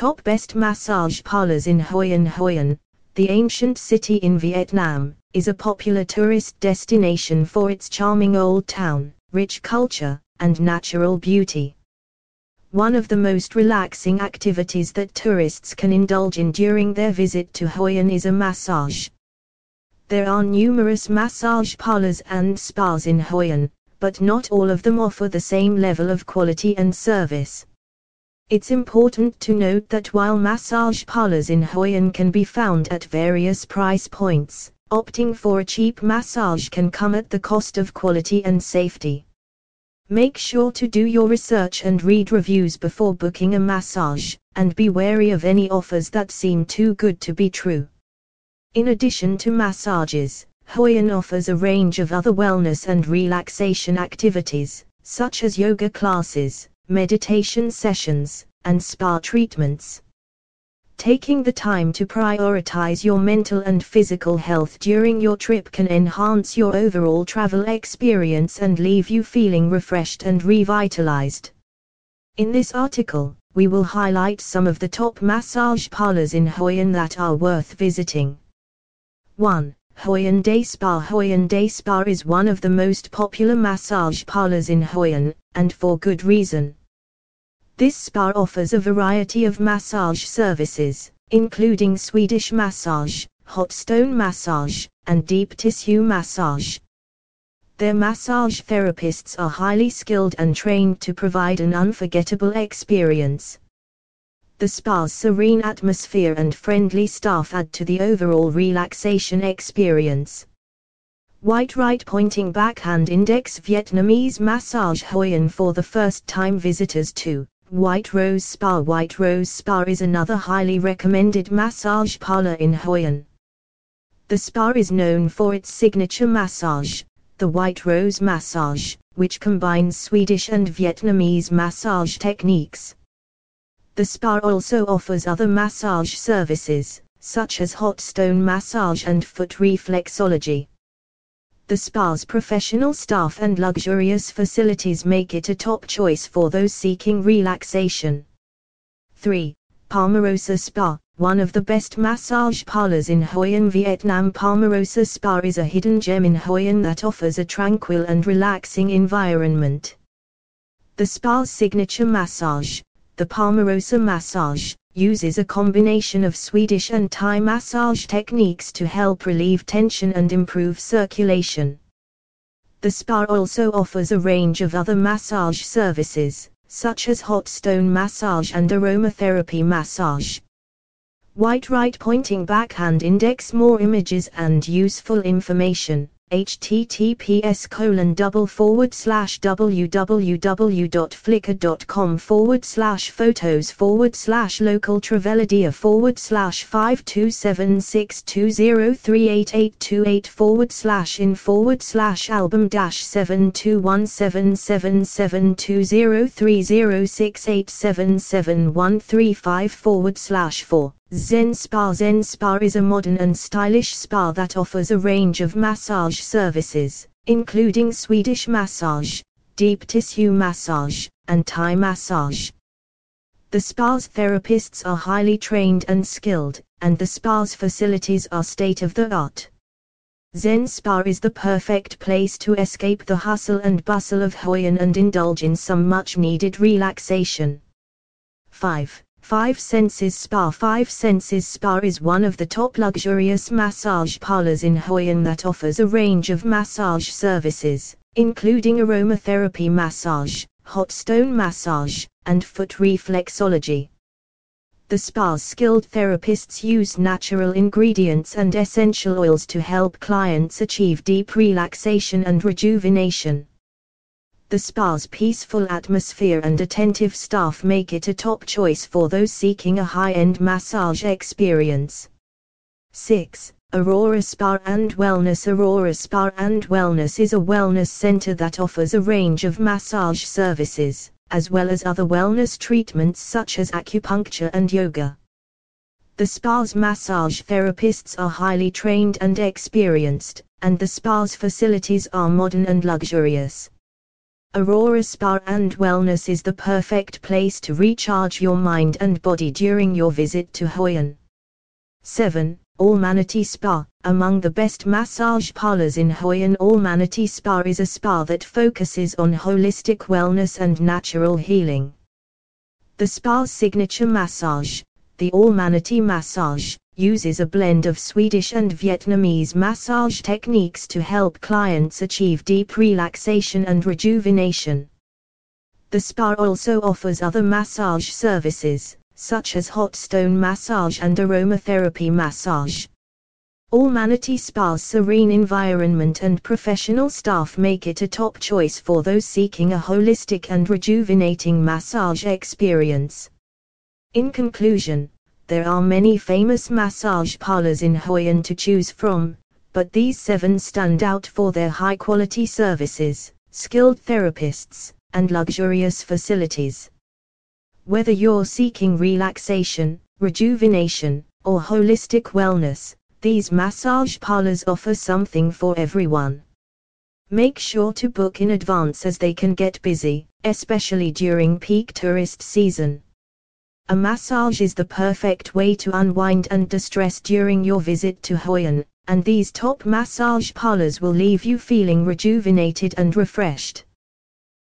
Top best massage parlors in Hoi An Hoi An, the ancient city in Vietnam, is a popular tourist destination for its charming old town, rich culture, and natural beauty. One of the most relaxing activities that tourists can indulge in during their visit to Hoi An is a massage. There are numerous massage parlors and spas in Hoi An, but not all of them offer the same level of quality and service. It's important to note that while massage parlors in Hoi An can be found at various price points, opting for a cheap massage can come at the cost of quality and safety. Make sure to do your research and read reviews before booking a massage, and be wary of any offers that seem too good to be true. In addition to massages, Hoi An offers a range of other wellness and relaxation activities, such as yoga classes, meditation sessions, and spa treatments. Taking the time to prioritize your mental and physical health during your trip can enhance your overall travel experience and leave you feeling refreshed and revitalized. In this article, we will highlight some of the top massage parlors in Hoi An that are worth visiting. 1. Hoi An Day Spa Hoi An Day Spa is one of the most popular massage parlors in Hoi An, and for good reason. This spa offers a variety of massage services, including Swedish massage, hot stone massage, and deep tissue massage. Their massage therapists are highly skilled and trained to provide an unforgettable experience, the spa's serene atmosphere and friendly staff add to the overall relaxation experience. White right pointing backhand index Vietnamese massage An for the first time visitors to White Rose Spa White Rose Spa is another highly recommended massage parlor in Hoi An. The spa is known for its signature massage, the White Rose Massage, which combines Swedish and Vietnamese massage techniques. The spa also offers other massage services, such as hot stone massage and foot reflexology. The spa's professional staff and luxurious facilities make it a top choice for those seeking relaxation. 3. Palmarosa Spa, one of the best massage parlors in Hoi An, Vietnam. Palmarosa Spa is a hidden gem in Hoi An that offers a tranquil and relaxing environment. The spa's signature massage, the Palmarosa massage, uses a combination of Swedish and Thai massage techniques to help relieve tension and improve circulation. The spa also offers a range of other massage services, such as hot stone massage and aromatherapy massage. White right pointing backhand index more images and useful information https colon double forward slash www.flickr.com forward slash photos forward slash local traveladia forward slash 527620388828 forward slash in forward slash album dash 721777203068777135 forward slash 4 Zen Spa Zen Spa is a modern and stylish spa that offers a range of massage services, including Swedish massage, deep tissue massage, and Thai massage. The spa's therapists are highly trained and skilled, and the spa's facilities are state of the art. Zen Spa is the perfect place to escape the hustle and bustle of Hoi An and indulge in some much needed relaxation. 5. Five Senses Spa Five Senses Spa is one of the top luxurious massage parlors in Hoi An that offers a range of massage services, including aromatherapy massage, hot stone massage, and foot reflexology. The spa's skilled therapists use natural ingredients and essential oils to help clients achieve deep relaxation and rejuvenation. The spa's peaceful atmosphere and attentive staff make it a top choice for those seeking a high-end massage experience. 6. Aurora Spa and Wellness Aurora Spa and Wellness is a wellness center that offers a range of massage services, as well as other wellness treatments such as acupuncture and yoga. The spa's massage therapists are highly trained and experienced, and the spa's facilities are modern and luxurious. Aurora Spa and Wellness is the perfect place to recharge your mind and body during your visit to Hoi An. 7. Allmanity Spa Among the best massage parlors in Hoi An, Allmanity Spa is a spa that focuses on holistic wellness and natural healing. The spa's signature massage, the Allmanity Massage, uses a blend of Swedish and Vietnamese massage techniques to help clients achieve deep relaxation and rejuvenation. The spa also offers other massage services, such as hot stone massage and aromatherapy massage. Allmanity Spa's serene environment and professional staff make it a top choice for those seeking a holistic and rejuvenating massage experience. In conclusion, there are many famous massage parlors in Hoi An to choose from, but these seven stand out for their high quality services, skilled therapists, and luxurious facilities. Whether you're seeking relaxation, rejuvenation, or holistic wellness, these massage parlors offer something for everyone. Make sure to book in advance as they can get busy, especially during peak tourist season. A massage is the perfect way to unwind and distress during your visit to Hoi An, and these top massage parlors will leave you feeling rejuvenated and refreshed.